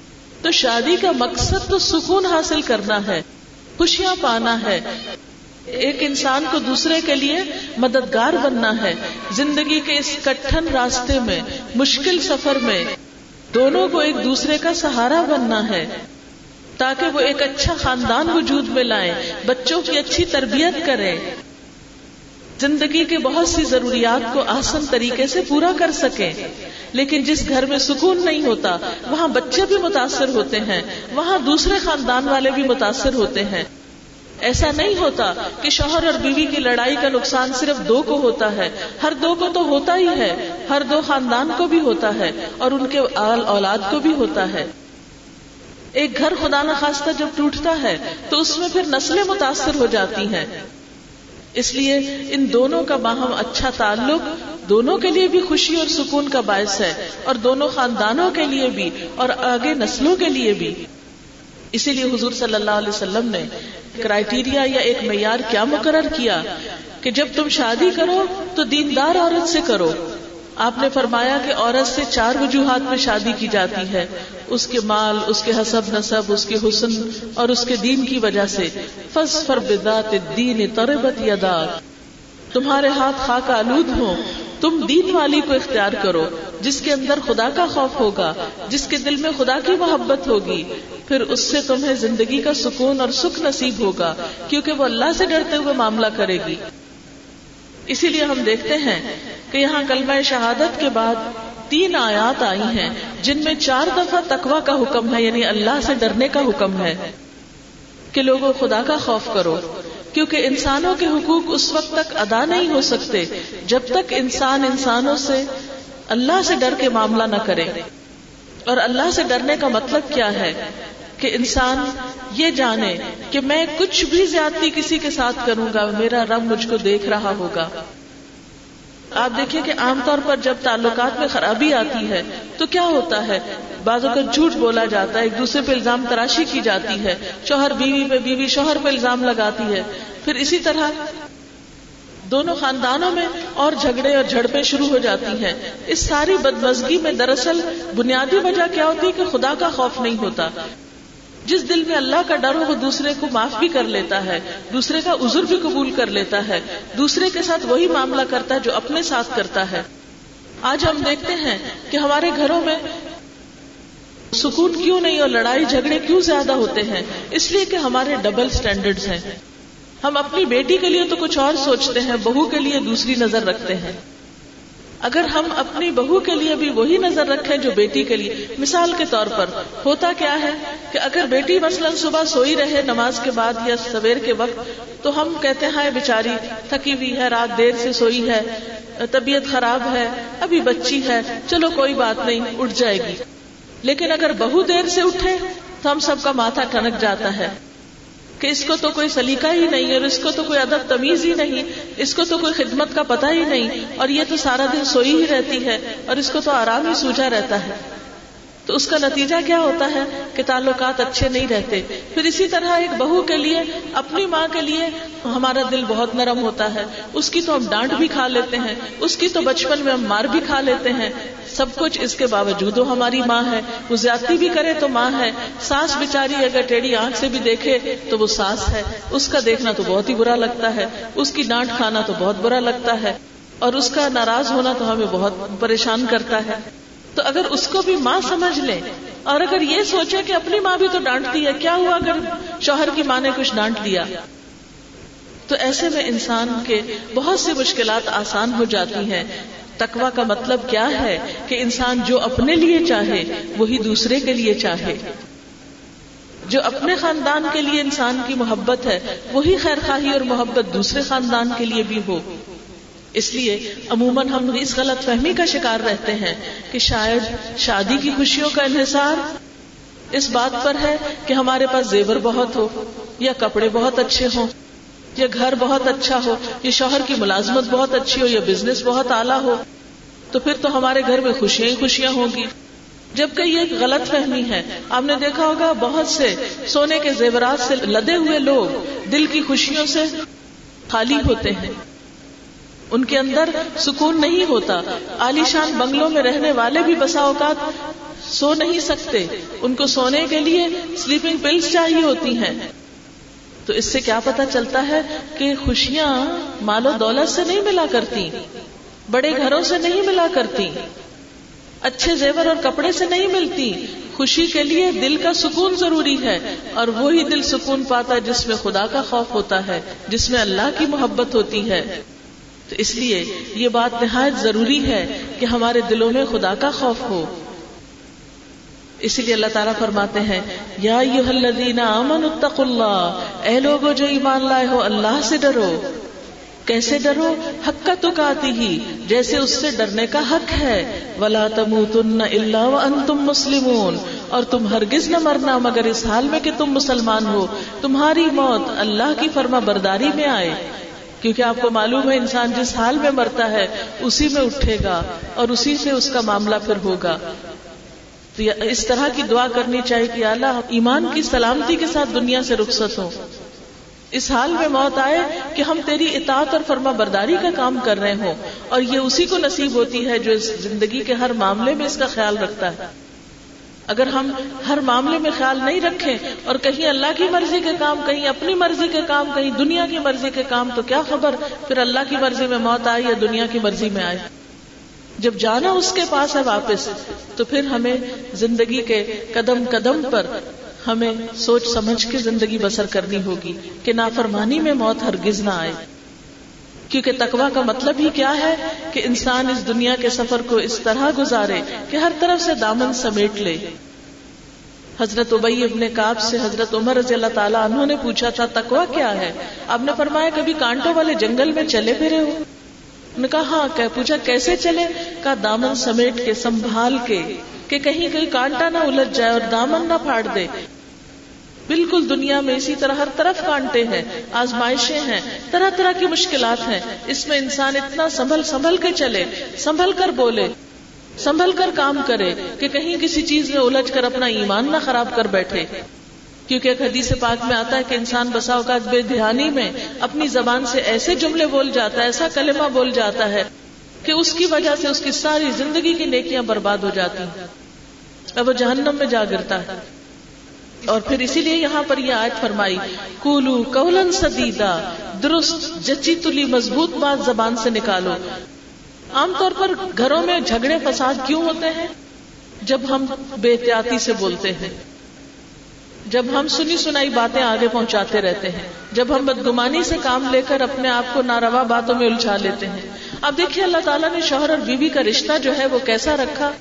تو شادی کا مقصد تو سکون حاصل کرنا ہے، خوشیاں پانا ہے۔ ایک انسان کو دوسرے کے لیے مددگار بننا ہے۔ زندگی کے اس کٹھن راستے میں، مشکل سفر میں دونوں کو ایک دوسرے کا سہارا بننا ہے تاکہ وہ ایک اچھا خاندان وجود میں لائیں، بچوں کی اچھی تربیت کریں۔ زندگی کے بہت سی ضروریات کو آسن طریقے سے پورا کر سکیں۔ لیکن جس گھر میں سکون نہیں ہوتا، وہاں بچے بھی متاثر ہوتے ہیں، وہاں دوسرے خاندان والے بھی متاثر ہوتے ہیں۔ ایسا نہیں ہوتا کہ شوہر اور بیوی کی لڑائی کا نقصان صرف دو کو ہوتا ہے۔ ہر دو کو تو ہوتا ہی ہے۔ ہر دو خاندان کو بھی ہوتا ہے اور ان کے آل اولاد کو بھی ہوتا ہے۔ ایک گھر خدا نخواستہ جب ٹوٹتا ہے تو اس میں پھر نسلیں متاثر ہو جاتی ہیں۔ اس لیے ان دونوں کا باہم اچھا تعلق دونوں کے لیے بھی خوشی اور سکون کا باعث ہے اور دونوں خاندانوں کے لیے بھی اور آگے نسلوں کے لیے بھی۔ اسی لیے حضور صلی اللہ علیہ وسلم نے کرائٹیریا یا ایک معیار کیا مقرر کیا کہ جب تم شادی کرو تو دیندار عورت سے کرو۔ آپ نے فرمایا کہ عورت سے چار وجوہات میں شادی کی جاتی ہے۔ اس کے مال، اس کے حسب نصب، اس کے حسن اور اس کے دین کی وجہ سے۔ فس فر بدات دین تربت یادا تمہارے ہاتھ خاک آلود ہو تم دین والی کو اختیار کرو، جس کے اندر خدا کا خوف ہوگا، جس کے دل میں خدا کی محبت ہوگی، پھر اس سے تمہیں زندگی کا سکون اور سکھ نصیب ہوگا، کیونکہ وہ اللہ سے ڈرتے ہوئے معاملہ کرے گی۔ اسی لیے ہم دیکھتے ہیں کہ یہاں کلمہ شہادت کے بعد تین آیات آئی ہیں، جن میں چار دفعہ تقوی کا حکم ہے یعنی اللہ سے ڈرنے کا حکم ہے کہ لوگوں خدا کا خوف کرو۔ کیونکہ انسانوں کے حقوق اس وقت تک ادا نہیں ہو سکتے جب تک انسان انسانوں سے اللہ سے ڈر کے معاملہ نہ کرے۔ اور اللہ سے ڈرنے کا مطلب کیا ہے؟ کہ انسان یہ جانے کہ میں کچھ بھی زیادتی کسی کے ساتھ کروں گا، میرا رب مجھ کو دیکھ رہا ہوگا۔ آپ دیکھیں کہ عام طور پر جب تعلقات میں خرابی آتی ہے، تو کیا ہوتا ہے؟ بعضوں کا جھوٹ بولا جاتا ہے، ایک دوسرے پہ الزام تراشی کی جاتی ہے، شوہر بیوی پہ، بیوی شوہر پہ الزام لگاتی ہے۔ پھر اسی طرح دونوں خاندانوں میں اور جھگڑے اور جھڑپیں شروع ہو جاتی ہیں۔ اس ساری بدمزگی میں دراصل بنیادی وجہ کیا ہوتی ہے کہ خدا کا خوف نہیں ہوتا۔ جس دل میں اللہ کا ڈر ہو وہ دوسرے کو معاف بھی کر لیتا ہے، دوسرے کا عذر بھی قبول کر لیتا ہے۔ دوسرے کے ساتھ وہی معاملہ کرتا ہے جو اپنے ساتھ کرتا ہے۔ آج ہم دیکھتے ہیں کہ ہمارے گھروں میں سکون کیوں نہیں اور لڑائی جھگڑے کیوں زیادہ ہوتے ہیں؟ اس لیے کہ ہمارے ڈبل سٹینڈرڈ ہیں۔ ہم اپنی بیٹی کے لیے تو کچھ اور سوچتے ہیں، بہو کے لیے دوسری نظر رکھتے ہیں۔ اگر ہم اپنی بہو کے لیے بھی وہی نظر رکھیں جو بیٹی کے لیے، مثال کے طور پر، ہوتا کیا ہے کہ اگر بیٹی مثلا صبح سوئی رہے نماز کے بعد یا سویر کے وقت، تو ہم کہتے ہیں بیچاری، تھکی ہوئی ہے، رات دیر سے سوئی ہے، طبیعت خراب ہے، ابھی بچی ہے، چلو کوئی بات نہیں، اٹھ جائے گی۔ لیکن اگر بہو دیر سے اٹھے، تو ہم سب کا ماتھا ٹنک جاتا ہے۔ کہ اس کو تو کوئی سلیقہ ہی نہیں اور اس کو تو کوئی ادب تمیز ہی نہیں، اس کو تو کوئی خدمت کا پتہ ہی نہیں اور یہ تو سارا دن سوئی ہی رہتی ہے اور اس کو تو آرام ہی سوجا رہتا ہے۔ تو اس کا نتیجہ کیا ہوتا ہے کہ تعلقات اچھے نہیں رہتے۔ پھر اسی طرح ایک بہو کے لیے، اپنی ماں کے لیے ہمارا دل بہت نرم ہوتا ہے۔ اس کی تو ہم ڈانٹ بھی کھا لیتے ہیں، اس کی تو بچپن میں ہم مار بھی کھا لیتے ہیں۔ سب کچھ اس کے باوجود وہ ہماری ماں ہے۔ وہ زیادتی بھی کرے تو ماں ہے۔ ساس بےچاری اگر ٹیڑھی آنکھ سے بھی دیکھے تو وہ ساس ہے۔ اس کا دیکھنا تو بہت ہی برا لگتا ہے۔ اس کی ڈانٹ کھانا تو بہت برا لگتا ہے۔ اور اس کا ناراض ہونا تو ہمیں بہت پریشان کرتا ہے۔ تو اگر اس کو بھی ماں سمجھ لے اور اگر یہ سوچے کہ اپنی ماں بھی تو ڈانٹتی ہے، کیا ہوا اگر شوہر کی ماں نے کچھ ڈانٹ دیا تو ایسے میں انسان کے بہت سی مشکلات آسان ہو جاتی ہیں۔ تکوا کا مطلب کیا ہے کہ انسان جو اپنے لیے چاہے، وہی دوسرے کے لیے چاہے۔ جو اپنے خاندان کے لیے انسان کی محبت ہے، وہی خیر خواہی اور محبت دوسرے خاندان کے لیے بھی ہو۔ اس لیے عموماً ہم اس غلط فہمی کا شکار رہتے ہیں کہ شاید شادی کی خوشیوں کا انحصار اس بات پر ہے کہ ہمارے پاس زیور بہت ہو یا کپڑے بہت اچھے ہوں یا گھر بہت اچھا ہو یا شوہر کی ملازمت بہت اچھی ہو یا بزنس بہت اعلیٰ ہو، تو پھر تو ہمارے گھر میں خوشیاں ہی خوشیاں ہوگی جبکہ یہ ایک غلط فہمی ہے۔ آپ نے دیکھا ہوگا بہت سے سونے کے زیورات سے لدے ہوئے لوگ دل کی خوشیوں سے خالی ہوتے ہیں۔ ان کے اندر سکون نہیں ہوتا۔ عالیشان بنگلوں میں رہنے والے بھی بسا اوقات سو نہیں سکتے۔ ان کو سونے کے لیے سلیپنگ پلس چاہیے ہوتی ہیں۔ تو اس سے کیا پتا چلتا ہے کہ خوشیاں مال و دولت سے نہیں ملا کرتی، بڑے گھروں سے نہیں ملا کرتی، اچھے زیور اور کپڑے سے نہیں ملتی۔ خوشی کے لیے دل کا سکون ضروری ہے اور وہی دل سکون پاتا ہے جس میں خدا کا خوف ہوتا ہے، جس میں اللہ کی محبت ہوتی ہے۔ تو اس لیے یہ بات نہایت ضروری ہے کہ ہمارے دلوں میں خدا کا خوف ہو۔ اسی لیے اللہ تعالیٰ فرماتے ہیں، یا امن اتق اللہ، اے لوگو جو ایمان لائے ہو، اللہ سے ڈرو۔ کیسے ڈرو؟ حق کا تو کاتی ہی، جیسے اس سے ڈرنے کا حق ہے۔ ولا تم اللہ تم مسلم اور تم ہرگز نہ مرنا، مگر اس حال میں کہ تم مسلمان ہو۔ تمہاری موت اللہ کی فرما برداری میں آئے۔ کیونکہ آپ کو معلوم ہے انسان جس حال میں مرتا ہے، اسی میں اٹھے گا اور اسی سے اس کا معاملہ پھر ہوگا۔ تو اس طرح کی دعا کرنی چاہیے کہ اللہ، ایمان کی سلامتی کے ساتھ دنیا سے رخصت ہو اس حال میں موت آئے کہ ہم تیری اطاعت اور فرما برداری کا کام کر رہے ہوں اور یہ اسی کو نصیب ہوتی ہے جو اس زندگی کے ہر معاملے میں اس کا خیال رکھتا ہے۔ اگر ہم ہر معاملے میں خیال نہیں رکھیں اور کہیں اللہ کی مرضی کے کام، کہیں اپنی مرضی کے کام، کہیں دنیا کی مرضی کے کام، تو کیا خبر؟ پھر اللہ کی مرضی میں موت آئے یا دنیا کی مرضی میں آئے جب جانا اس کے پاس ہے واپس، تو پھر ہمیں زندگی کے قدم قدم پر ہمیں سوچ سمجھ کے زندگی بسر کرنی ہوگی کہ نافرمانی میں موت ہرگز نہ آئے۔ کیونکہ تقوا کا مطلب ہی کیا ہے کہ انسان اس دنیا کے سفر کو اس طرح گزارے کہ ہر طرف سے دامن سمیٹ لے۔ حضرت ابئی ابن کاب سے حضرت عمر رضی اللہ تعالیٰ انہوں نے پوچھا اچھا، تھا تقوا کیا ہے؟ آپ نے فرمایا، کبھی کانٹوں والے جنگل میں چلے پھرے ہو؟ نے کہا ہاں کہ پوچھا، کیسے چلے؟ کہا، دامن سمیٹ کے، سنبھال کے کہ کہیں کہیں کانٹا نہ الجھ جائے اور دامن نہ پھاڑ دے۔ بالکل دنیا میں اسی طرح ہر طرف کانٹے ہیں، آزمائشیں ہیں، طرح طرح کی مشکلات ہیں۔ اس میں انسان اتنا سنبھل سنبھل کے چلے، سنبھل کر بولے، سنبھل کر کام کرے کہ کہیں کسی چیز میں الجھ کر اپنا ایمان نہ خراب کر بیٹھے۔ کیونکہ ایک حدیث پاک میں آتا ہے کہ انسان بسا اوقات بے دھیانی میں اپنی زبان سے ایسے جملے بول جاتا ہے، ایسا کلمہ بول جاتا ہے کہ اس کی وجہ سے اس کی ساری زندگی کی نیکیاں برباد ہو جاتی۔ ہیں اب وہ جہنم میں جا گرتا ہے۔ اور پھر اسی لیے یہاں پر یہ آیت فرمائی کولو کولن سدیدہ درست جچی تلی مضبوط بات زبان سے نکالو۔ عام طور پر گھروں میں جھگڑے، فساد کیوں ہوتے ہیں؟ جب ہم بے احتیاطی سے بولتے ہیں۔ جب ہم سنی سنائی باتیں آگے پہنچاتے رہتے ہیں۔ جب ہم بدگمانی سے کام لے کر اپنے آپ کو ناروا باتوں میں الجھا لیتے ہیں۔ اب دیکھیے اللہ تعالیٰ نے شوہر اور بیوی کا رشتہ جو ہے وہ کیسا رکھا۔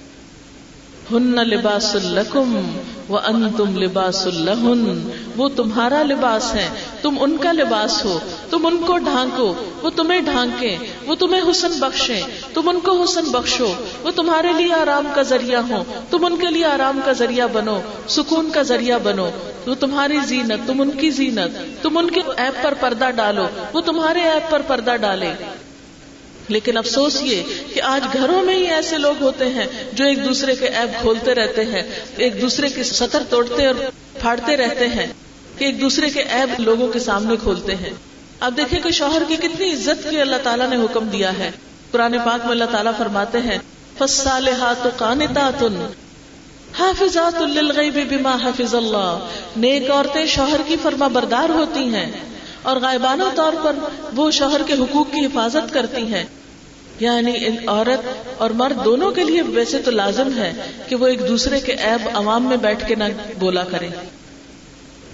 ہن لباس الکم وہ ان تم لباس الہن وہ تمہارا لباس ہے، تم ان کا لباس ہو، تم ان کو ڈھانکو، وہ تمہیں ڈھانکے وہ تمہیں حسن بخشے تم ان کو حسن بخشو، وہ تمہارے لیے آرام کا ذریعہ ہو تم ان کے لیے آرام کا ذریعہ بنو، سکون کا ذریعہ بنو۔ وہ تمہاری زینت، تم ان کی زینت۔ تم ان کے ایپ پر پردہ ڈالو، وہ تمہارے ایپ پر پردہ ڈالے۔ لیکن افسوس یہ کہ آج گھروں میں ہی ایسے لوگ ہوتے ہیں جو ایک دوسرے کے ایپ کھولتے رہتے ہیں، ایک دوسرے کی سطر توڑتے اور پھاڑتے رہتے ہیں کہ ایک دوسرے کے ایپ لوگوں کے سامنے کھولتے ہیں۔ اب دیکھیں کہ شوہر کی کتنی عزت کی اللہ تعالیٰ نے حکم دیا ہے۔ پرانے پاک میں اللہ تعالیٰ فرماتے ہیں حافظات بما حافظ اللہ نیک عورتیں شوہر کی فرما بردار ہوتی ہیں۔ اور غائبانہ طور پر وہ شوہر کے حقوق کی حفاظت کرتی ہیں۔ یعنی عورت اور مرد دونوں کے لیے ویسے تو لازم ہے کہ وہ ایک دوسرے کے عیب عوام میں بیٹھ کے نہ بولا کریں۔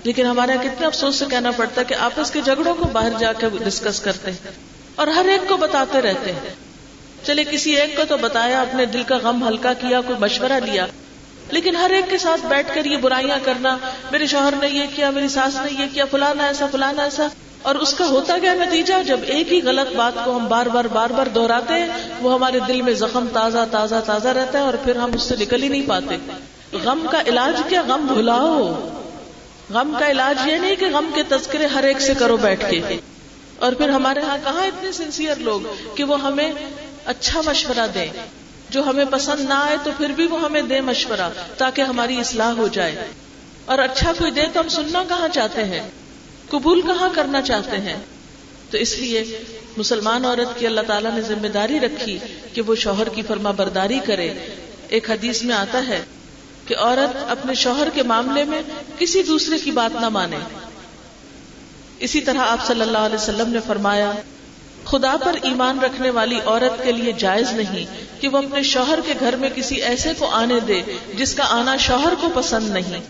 لیکن ہمارے کتنے افسوس سے کہنا پڑتا ہے کہ آپس کے جھگڑوں کو باہر جا کے ڈسکس کرتے ہیں اور ہر ایک کو بتاتے رہتے ہیں۔ چلے کسی ایک کو تو بتایا، اپنے دل کا غم ہلکا کیا، کوئی مشورہ لیا لیکن ہر ایک کے ساتھ بیٹھ کر یہ برائیاں کرنا، میرے شوہر نے یہ کیا، میری ساس نے یہ کیا، فلانا ایسا فلانا ایسا۔ اور اس کا ہوتا کیا نتیجہ؟ جب ایک ہی غلط بات کو ہم بار بار بار بار دہراتے ہیں وہ ہمارے دل میں زخم تازہ تازہ تازہ رہتا ہے اور پھر ہم اس سے نکل ہی نہیں پاتے۔ غم کا علاج کیا؟ غم بھلاؤ۔ غم کا علاج یہ نہیں کہ غم کے تذکرے ہر ایک سے کرو بیٹھ کے۔ اور پھر ہمارے ہاں کہاں اتنے سنسیئر لوگ کہ وہ ہمیں اچھا مشورہ دیں۔ جو ہمیں پسند نہ آئے تو پھر بھی وہ ہمیں دے مشورہ تاکہ ہماری اصلاح ہو جائے۔ اور اچھا کوئی دے تو ہم سننا کہاں چاہتے ہیں؟ قبول کہاں کرنا چاہتے ہیں؟ تو اس لیے مسلمان عورت کی اللہ تعالیٰ نے ذمہ داری رکھی کہ وہ شوہر کی فرما برداری کرے۔ ایک حدیث میں آتا ہے کہ عورت اپنے شوہر کے معاملے میں کسی دوسرے کی بات نہ مانے۔ اسی طرح آپ صلی اللہ علیہ وسلم نے فرمایا خدا پر ایمان رکھنے والی عورت کے لیے جائز نہیں کہ وہ اپنے شوہر کے گھر میں کسی ایسے کو آنے دے جس کا آنا شوہر کو پسند نہیں۔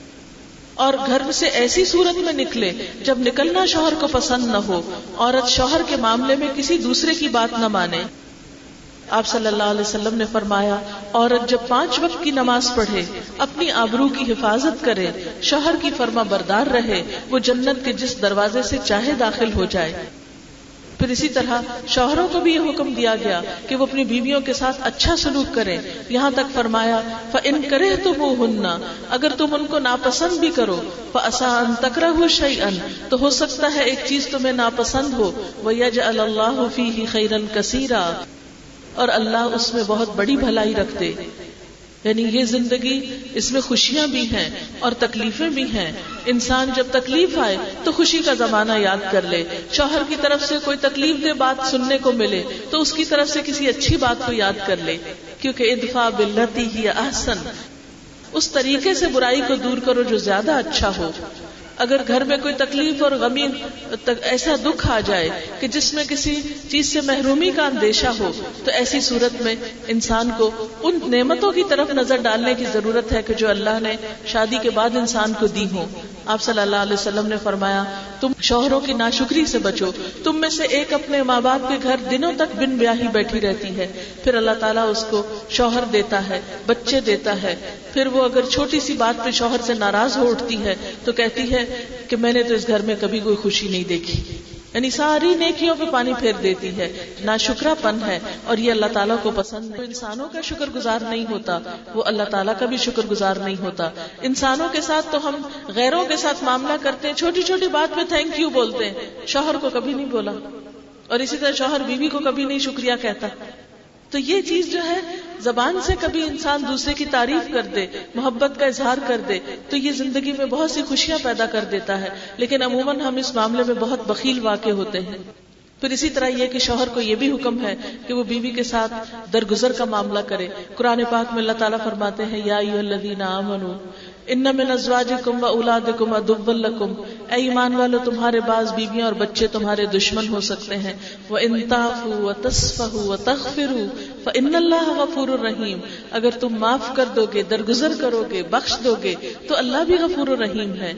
اور گھر سے ایسی صورت میں نکلے جب نکلنا شوہر کو پسند نہ ہو، عورت شوہر کے معاملے میں کسی دوسرے کی بات نہ مانے۔ آپ صلی اللہ علیہ وسلم نے فرمایا، عورت جب پانچ وقت کی نماز پڑھے، اپنی آبرو کی حفاظت کرے، شوہر کی فرما بردار رہے، وہ جنت کے جس دروازے سے چاہے داخل ہو جائے۔ پھر اسی طرح شوہروں کو بھی یہ حکم دیا گیا کہ وہ اپنی بیویوں کے ساتھ اچھا سلوک کریں۔ یہاں تک فرمایا ان کرے تو وہ ہننا اگر تم ان کو ناپسند بھی کرو آسان تکرا ہو شعی ان تو ہو سکتا ہے ایک چیز تمہیں ناپسند ہو۔ وہ یج اللہ فی خیرن کثیرا اور اللہ اس میں بہت بڑی بھلائی رکھ دے یعنی یہ زندگی اس میں خوشیاں بھی ہیں اور تکلیفیں بھی ہیں۔ انسان جب تکلیف آئے تو خوشی کا زمانہ یاد کر لے۔ شوہر کی طرف سے کوئی تکلیف دہ بات سننے کو ملے تو اس کی طرف سے کسی اچھی بات کو یاد کر لے۔ کیونکہ ادفا بلتی ہی احسن۔ اس طریقے سے برائی کو دور کرو جو زیادہ اچھا ہو۔ اگر گھر میں کوئی تکلیف اور غمی ایسا دکھ آ جائے کہ جس میں کسی چیز سے محرومی کا اندیشہ ہو، تو ایسی صورت میں انسان کو ان نعمتوں کی طرف نظر ڈالنے کی ضرورت ہے کہ جو اللہ نے شادی کے بعد انسان کو دی ہو آپ صلی اللہ علیہ وسلم نے فرمایا، تم شوہروں کی ناشکری سے بچو۔ تم میں سے ایک اپنے ماں باپ کے گھر دنوں تک بن بیاہی بیٹھی رہتی ہے۔ پھر اللہ تعالیٰ اس کو شوہر دیتا ہے، بچے دیتا ہے۔ پھر وہ اگر چھوٹی سی بات پہ شوہر سے ناراض ہو اٹھتی ہے، تو کہتی ہے کہ میں نے تو اس گھر میں کبھی کوئی خوشی نہیں دیکھی۔ یعنی ساری نیکیوں پہ پانی پھیر دیتی ہے۔ نہ شکرا پن ہے اور یہ اللہ تعالیٰ کو پسند انسانوں کا شکر گزار نہیں ہوتا، وہ اللہ تعالیٰ کا بھی شکر گزار نہیں ہوتا۔ انسانوں کے ساتھ تو ہم غیروں کے ساتھ معاملہ کرتے ہیں، چھوٹی چھوٹی بات پہ تھینک یو بولتے ہیں۔ شوہر کو کبھی نہیں بولا۔ اور اسی طرح شوہر بیوی کو کبھی نہیں شکریہ کہتا۔ تو یہ چیز جو ہے، زبان سے کبھی انسان دوسرے کی تعریف کر دے، محبت کا اظہار کر دے، تو یہ زندگی میں بہت سی خوشیاں پیدا کر دیتا ہے۔ لیکن عموماً ہم اس معاملے میں بہت بخیل واقع ہوتے ہیں۔ پھر اسی طرح یہ کہ شوہر کو یہ بھی حکم ہے کہ وہ بیوی کے ساتھ درگزر کا معاملہ کرے۔ قرآن پاک میں اللہ تعالیٰ فرماتے ہیں، یا ان میں نزواج کم و اولاد کم ادب الکم اے ایمان والو تمہارے بعض بیویاں اور بچے تمہارے دشمن ہو سکتے ہیں وہ انتاف و تصف و تخفر ان اللہ غفور الرحیم اگر تم معاف کر دو گے درگزر کرو گے بخش دو گے تو اللہ بھی غفور الرحیم ہے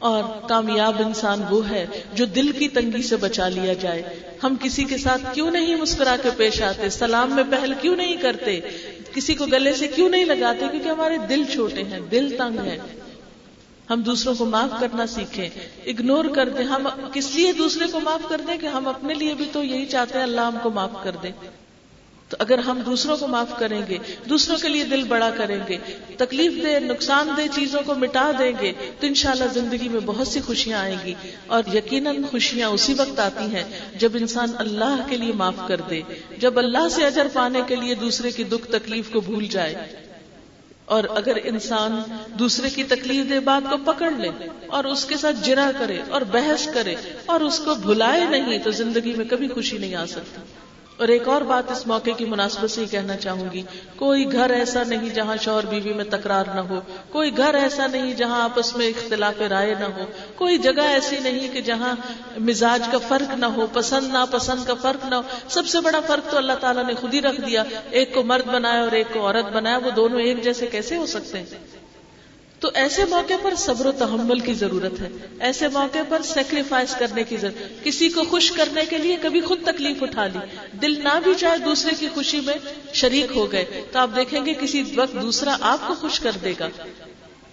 اور کامیاب انسان وہ ہے جو دل کی تنگی سے بچا لیا جائے ہم کسی کے ساتھ کیوں نہیں مسکرا کے پیش آتے سلام میں پہل کیوں نہیں کرتے کسی کو گلے سے کیوں نہیں لگاتے؟ کیونکہ ہمارے دل چھوٹے ہیں، دل تنگ ہے ہم دوسروں کو معاف کرنا سیکھیں اگنور کر دیں۔ ہم کس لیے دوسرے کو معاف کر دیں کہ ہم اپنے لیے بھی تو یہی چاہتے ہیں، اللہ ہم کو معاف کر دے۔ تو اگر ہم دوسروں کو معاف کریں گے، دوسروں کے لیے دل بڑا کریں گے، تکلیف دہ، نقصان دہ چیزوں کو مٹا دیں گے، تو انشاءاللہ زندگی میں بہت سی خوشیاں آئیں گی۔ اور یقیناً خوشیاں اسی وقت آتی ہیں جب انسان اللہ کے لیے معاف کر دے، جب اللہ سے اجر پانے کے لیے دوسرے کی دکھ تکلیف کو بھول جائے۔ اور اگر انسان دوسرے کی تکلیف دے بات کو پکڑ لے اور اس کے ساتھ جرا کرے اور بحث کرے اور اس کو بھلائے نہیں، تو زندگی میں کبھی خوشی نہیں آ سکتی۔ اور ایک اور بات اس موقع کی مناسبت سے ہی کہنا چاہوں گی، کوئی گھر ایسا نہیں جہاں شوہر بیوی میں تکرار نہ ہو، کوئی گھر ایسا نہیں جہاں آپس میں اختلاف رائے نہ ہو، کوئی جگہ ایسی نہیں کہ جہاں مزاج کا فرق نہ ہو، پسند نہ پسند کا فرق نہ ہو۔ سب سے بڑا فرق تو اللہ تعالیٰ نے خود ہی رکھ دیا، ایک کو مرد بنایا اور ایک کو عورت بنایا، وہ دونوں ایک جیسے کیسے ہو سکتے ہیں؟ تو ایسے موقع پر صبر و تحمل کی ضرورت ہے، ایسے موقع پر سیکریفائس کرنے کی ضرورت کسی کو خوش کرنے کے لیے کبھی خود تکلیف اٹھا لی۔ دل نہ بھی چاہے دوسرے کی خوشی میں شریک ہو گئے، تو آپ دیکھیں گے کسی وقت دوسرا آپ کو خوش کر دے گا۔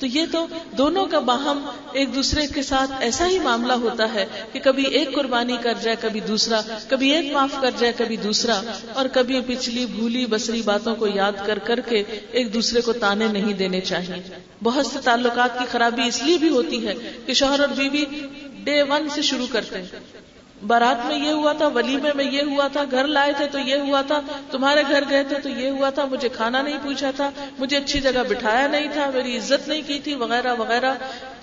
تو یہ تو دونوں کا باہم ایک دوسرے کے ساتھ ایسا ہی معاملہ ہوتا ہے کہ کبھی ایک قربانی کر جائے، کبھی دوسرا، کبھی ایک معاف کر جائے، کبھی دوسرا، اور کبھی پچھلی بھولی بسری باتوں کو یاد کر کر کے ایک دوسرے کو تانے نہیں دینے چاہیے۔ بہت سے تعلقات کی خرابی اس لیے بھی ہوتی ہے کہ شوہر اور بیوی ڈے ون سے شروع کرتے ہیں۔ بارات میں یہ ہوا تھا ولیمے میں یہ ہوا تھا، گھر لائے تھے تو یہ ہوا تھا، تمہارے گھر گئے تھے تو یہ ہوا تھا، مجھے کھانا نہیں پوچھا تھا، مجھے اچھی جگہ بٹھایا نہیں تھا، میری عزت نہیں کی تھی، وغیرہ وغیرہ۔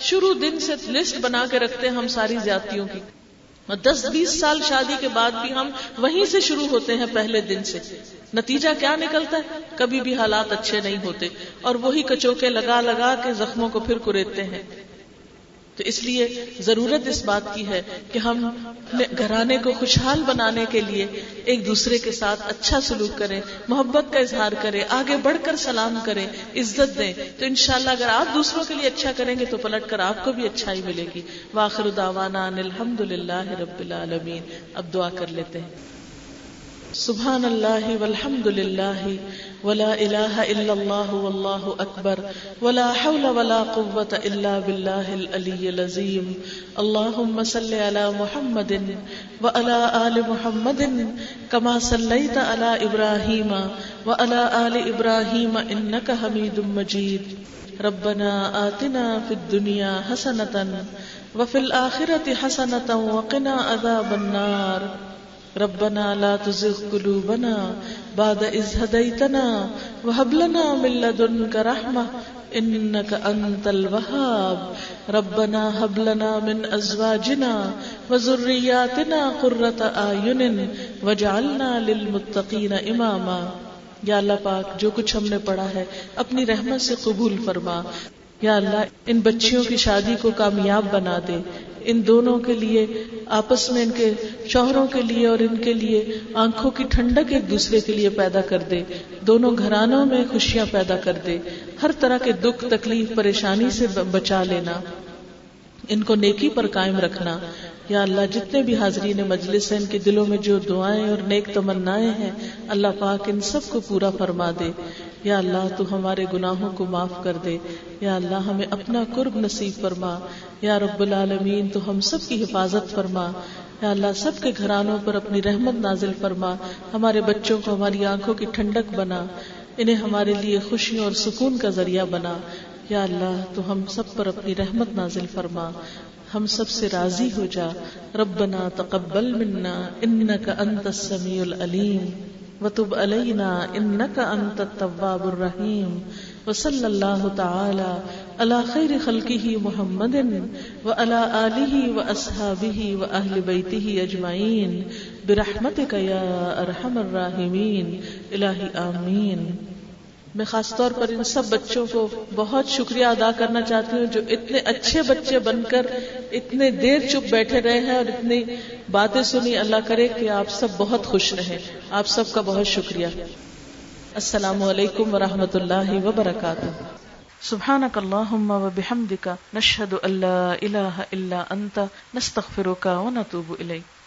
شروع دن سے لسٹ بنا کے رکھتے ہیں ہم ساری زیادتیوں کی۔ دس بیس سال شادی کے بعد بھی ہم وہیں سے شروع ہوتے ہیں پہلے دن سے۔ نتیجہ کیا نکلتا ہے؟ کبھی بھی حالات اچھے نہیں ہوتے اور وہی کچوکے لگا لگا کے زخموں کو پھر کریتے ہیں۔ تو اس لیے ضرورت اس بات کی ہے کہ ہم گھرانے کو خوشحال بنانے کے لیے ایک دوسرے کے ساتھ اچھا سلوک کریں، محبت کا اظہار کریں، آگے بڑھ کر سلام کریں، عزت دیں۔ تو انشاءاللہ اگر آپ دوسروں کے لیے اچھا کریں گے تو پلٹ کر آپ کو بھی اچھائی ملے گی۔ واخر داوانا الحمد للہ رب العالمین۔ اب دعا کر لیتے ہیں۔ سبحان اللہ والحمد للہ ولا الہ الا اللہ واللہ اکبر ولا حول ولا قوة الا باللہ العلی العظیم اللہم صلی علی محمد وعلى آل محمد كما صلیت علی ابراہیم وعلى آل ابراہیم انکا حمید مجید ربنا آتنا في الدنيا حسنة وفي الآخرة حسنة وقنا عذاب النار. ربنا لا تزغ قلوبنا بعد إذ هديتنا وهب لنا من لدنك رحمة إنك أنت الوهاب. ربنا هب لنا من أزواجنا وذرياتنا قرة أعين واجعلنا للمتقين إماما. یا اللہ پاک، جو کچھ ہم نے پڑھا ہے، اپنی رحمت سے قبول فرما۔ یا اللہ، ان بچیوں کی شادی کو کامیاب بنا دے۔ ان دونوں کے لیے، آپس میں ان کے شوہروں کے لیے اور ان کے لیے آنکھوں کی ٹھنڈک ایک دوسرے کے لیے پیدا کر دے۔ دونوں گھرانوں میں خوشیاں پیدا کر دے۔ ہر طرح کے دکھ، تکلیف، پریشانی سے بچا لینا۔ ان کو نیکی پر قائم رکھنا۔ یا اللہ، جتنے بھی حاضرین مجلس ہیں، ان کے دلوں میں جو دعائیں اور نیک تمنائیں ہیں، اللہ پاک ان سب کو پورا فرما دے۔ یا اللہ تو ہمارے گناہوں کو معاف کر دے۔ یا اللہ ہمیں اپنا قرب نصیب فرما۔ یا رب العالمین تو ہم سب کی حفاظت فرما۔ یا اللہ سب کے گھرانوں پر اپنی رحمت نازل فرما۔ ہمارے بچوں کو ہماری آنکھوں کی ٹھنڈک بنا۔ انہیں ہمارے لیے خوشی اور سکون کا ذریعہ بنا۔ یا اللہ تو ہم سب پر اپنی رحمت نازل فرما۔ ہم سب سے راضی ہو جا۔ ربنا تقبل منا انك انت السميع العليم وتب علينا انك انت التواب الرحيم. وصلى الله تعالى على خير خلقه محمد وعلى اله واصحابه واهل بيته اجمعين برحمتك يا ارحم الراحمين. الهي امين میں خاص طور پر ان سب بچوں کو بہت شکریہ ادا کرنا چاہتی ہوں جو اتنے اچھے بچے بن کر اتنے دیر چپ بیٹھے رہے ہیں اور اتنی باتیں سنی۔ اللہ کرے کہ آپ سب بہت خوش رہیں۔ آپ سب کا بہت شکریہ۔ السلام علیکم ورحمۃ اللہ وبرکاتہ۔ سبحانك اللهم وبحمدك نشهد ان لا اله الا انت نستغفرك ونتوب اليك